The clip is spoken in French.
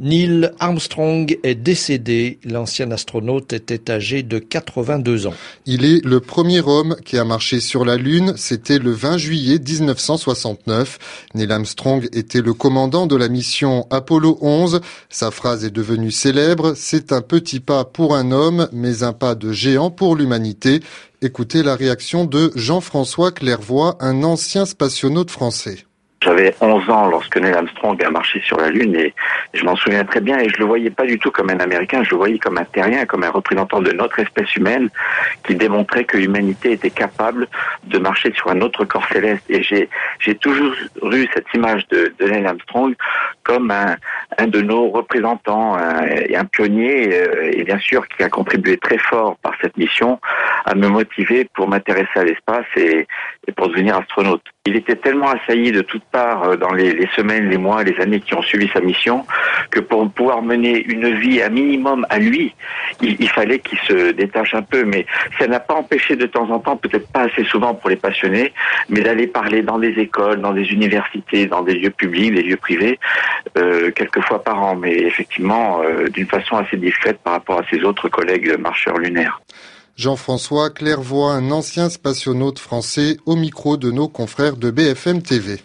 Neil Armstrong est décédé. L'ancien astronaute était âgé de 82 ans. Il est le premier homme qui a marché sur la Lune. C'était le 20 juillet 1969. Neil Armstrong était le commandant de la mission Apollo 11. Sa phrase est devenue célèbre. C'est un petit pas pour un homme, mais un pas de géant pour l'humanité. Écoutez la réaction de Jean-François Clairvoy, un ancien spationaute français. J'avais 11 ans lorsque Neil Armstrong a marché sur la Lune et je m'en souviens très bien et je le voyais pas du tout comme un Américain, je le voyais comme un terrien, comme un représentant de notre espèce humaine qui démontrait que l'humanité était capable de marcher sur un autre corps céleste. Et j'ai, toujours eu cette image de, de Neil Armstrong comme un, un de nos représentants un, et un pionnier euh, et bien sûr qui a contribué très fort par cette mission à me motiver pour m'intéresser à l'espace et, pour devenir astronaute. Il était tellement assailli de toutes parts euh, dans les, semaines, les mois, les années qui ont suivi sa mission que pour pouvoir mener une vie un minimum à lui, il, fallait qu'il se détache un peu. Mais ça n'a pas empêché de temps en temps, peut-être pas assez souvent pour les passionnés, mais d'aller parler dans des écoles, dans des universités, dans des lieux publics, des lieux privés, euh, quelques fois par an. Mais effectivement, euh, d'une façon assez discrète par rapport à ses autres collègues marcheurs lunaires. Jean-François Clairvoy, un ancien spationaute français, au micro de nos confrères de BFM TV.